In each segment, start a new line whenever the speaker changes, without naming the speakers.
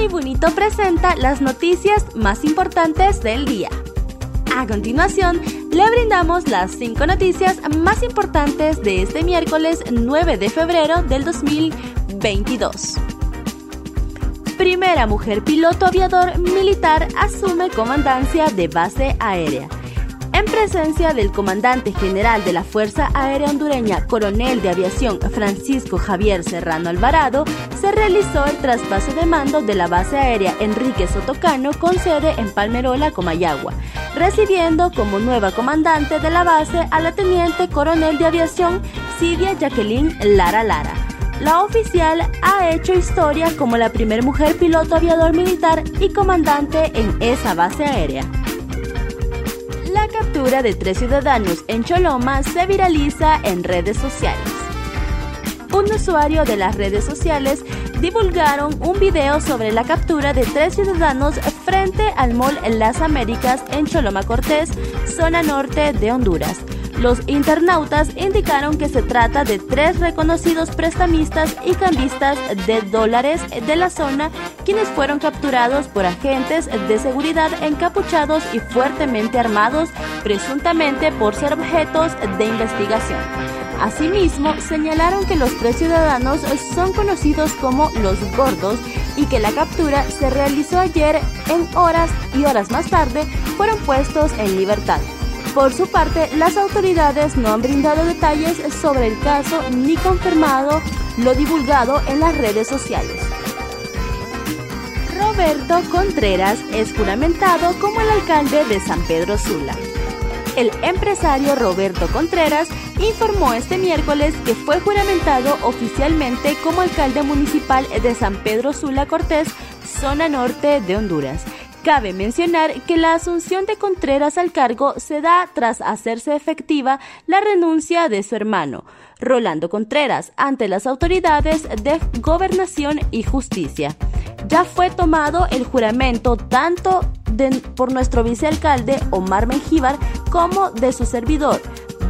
Tribunito presenta las noticias más importantes del día. A continuación, le brindamos las cinco noticias más importantes de este miércoles 9 de febrero del 2022. Primera mujer piloto aviador militar asume comandancia de base aérea presencia del comandante general de la Fuerza Aérea Hondureña, coronel de aviación Francisco Javier Serrano Alvarado, se realizó el traspaso de mando de la base aérea Enrique Sotocano con sede en Palmerola, Comayagua, recibiendo como nueva comandante de la base a la teniente coronel de aviación Sidia Jacqueline Lara Lara. La oficial ha hecho historia como la primera mujer piloto aviador militar y comandante en esa base aérea. Captura de tres ciudadanos en Choloma se viraliza en redes sociales. Un usuario de las redes sociales divulgaron un video sobre la captura de tres ciudadanos frente al Mall Las Américas en Choloma Cortés, zona norte de Honduras. Los internautas indicaron que se trata de tres reconocidos prestamistas y cambistas de dólares de la zona quienes fueron capturados por agentes de seguridad encapuchados y fuertemente armados, presuntamente por ser objetos de investigación. Asimismo, señalaron que los tres ciudadanos son conocidos como los gordos y que la captura se realizó ayer en horas y horas más tarde fueron puestos en libertad. Por su parte, las autoridades no han brindado detalles sobre el caso ni confirmado lo divulgado en las redes sociales. Roberto Contreras es juramentado como el alcalde de San Pedro Sula. El empresario Roberto Contreras informó este miércoles que fue juramentado oficialmente como alcalde municipal de San Pedro Sula Cortés, zona norte de Honduras. Cabe mencionar que la asunción de Contreras al cargo se da tras hacerse efectiva la renuncia de su hermano, Rolando Contreras, ante las autoridades de Gobernación y Justicia. Ya fue tomado el juramento tanto por nuestro vicealcalde Omar Mengíbar como de su servidor.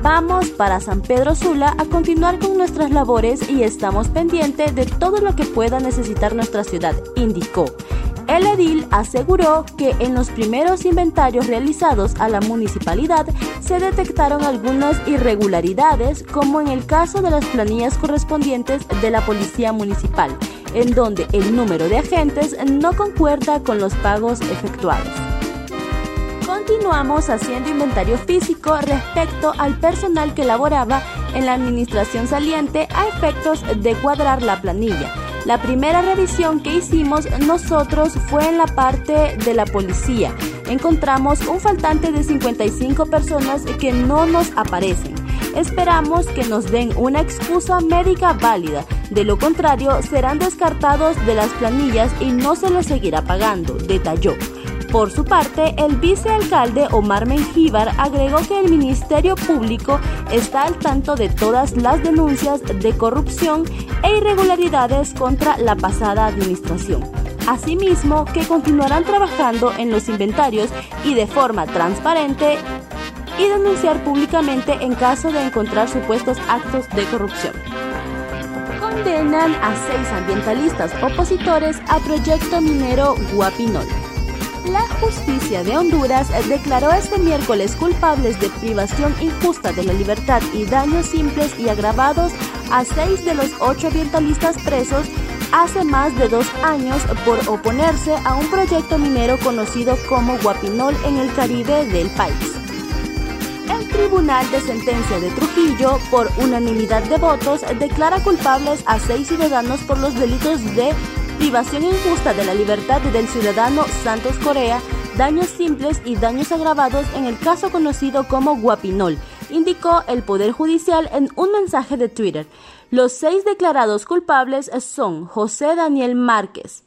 Vamos para San Pedro Sula a continuar con nuestras labores y estamos pendientes de todo lo que pueda necesitar nuestra ciudad, indicó. El edil aseguró que en los primeros inventarios realizados a la municipalidad se detectaron algunas irregularidades, como en el caso de las planillas correspondientes de la Policía Municipal, en donde el número de agentes no concuerda con los pagos efectuados. Continuamos haciendo inventario físico respecto al personal que laboraba en la administración saliente a efectos de cuadrar la planilla la primera revisión que hicimos nosotros fue en la parte de la policía. Encontramos un faltante de 55 personas que no nos aparecen. Esperamos que nos den una excusa médica válida. De lo contrario, serán descartados de las planillas y no se les seguirá pagando, detalló. Por su parte, el vicealcalde Omar Mengíbar agregó que el Ministerio Público está al tanto de todas las denuncias de corrupción e irregularidades contra la pasada administración. Asimismo, que continuarán trabajando en los inventarios y de forma transparente y denunciar públicamente en caso de encontrar supuestos actos de corrupción. Condenan a seis ambientalistas opositores a proyecto minero Guapinol. La justicia de Honduras declaró este miércoles culpables de privación injusta de la libertad y daños simples y agravados a seis de los ocho ambientalistas presos hace más de dos años por oponerse a un proyecto minero conocido como Guapinol en el Caribe del país. El Tribunal de Sentencia de Trujillo, por unanimidad de votos, declara culpables a seis ciudadanos por los delitos de privación injusta de la libertad del ciudadano Santos Corea, daños simples y daños agravados en el caso conocido como Guapinol, indicó el Poder Judicial en un mensaje de Twitter. Los seis declarados culpables son José Daniel Márquez,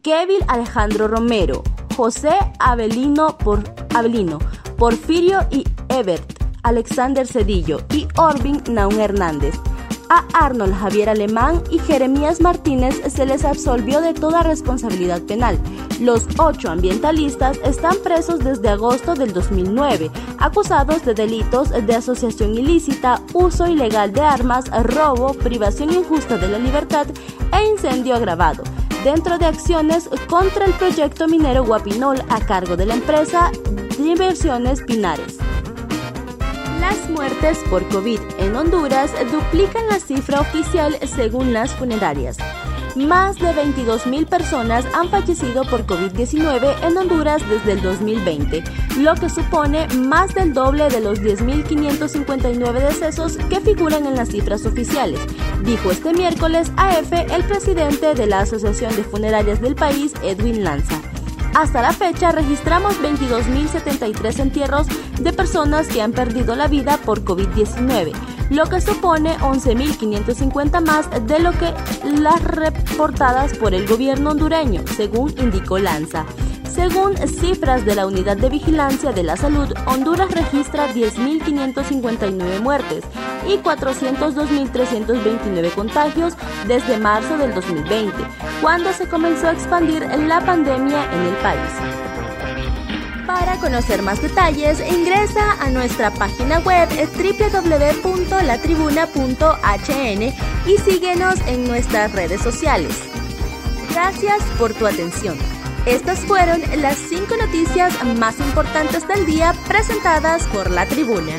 Kevin Alejandro Romero, José Abelino, por, Abelino Porfirio y Ebert, Alexander Cedillo y Orvin Naun Hernández. A Arnold Javier Alemán y Jeremías Martínez se les absolvió de toda responsabilidad penal. Los ocho ambientalistas están presos desde agosto del 2009, acusados de delitos de asociación ilícita, uso ilegal de armas, robo, privación injusta de la libertad e incendio agravado. dentro de acciones contra el proyecto minero Guapinol a cargo de la empresa de inversiones Pinares. Las muertes por COVID en Honduras duplican la cifra oficial según las funerarias. Más de 22.000 personas han fallecido por COVID-19 en Honduras desde el 2020, lo que supone más del doble de los 10.559 decesos que figuran en las cifras oficiales, dijo este miércoles a el presidente de la Asociación de Funerarias del país, Edwin Lanza. Hasta la fecha registramos 22.073 entierros de personas que han perdido la vida por COVID-19, lo que supone 11.550 más de lo que las reportadas por el gobierno hondureño, según indicó Lanza. Según cifras de la Unidad de Vigilancia de la Salud, Honduras registra 10.559 muertes y 402.329 contagios desde marzo del 2020, cuando se comenzó a expandir la pandemia en el país. Para conocer más detalles, ingresa a nuestra página web www.latribuna.hn y síguenos en nuestras redes sociales. Gracias por tu atención. Estas fueron las cinco noticias más importantes del día presentadas por la tribuna.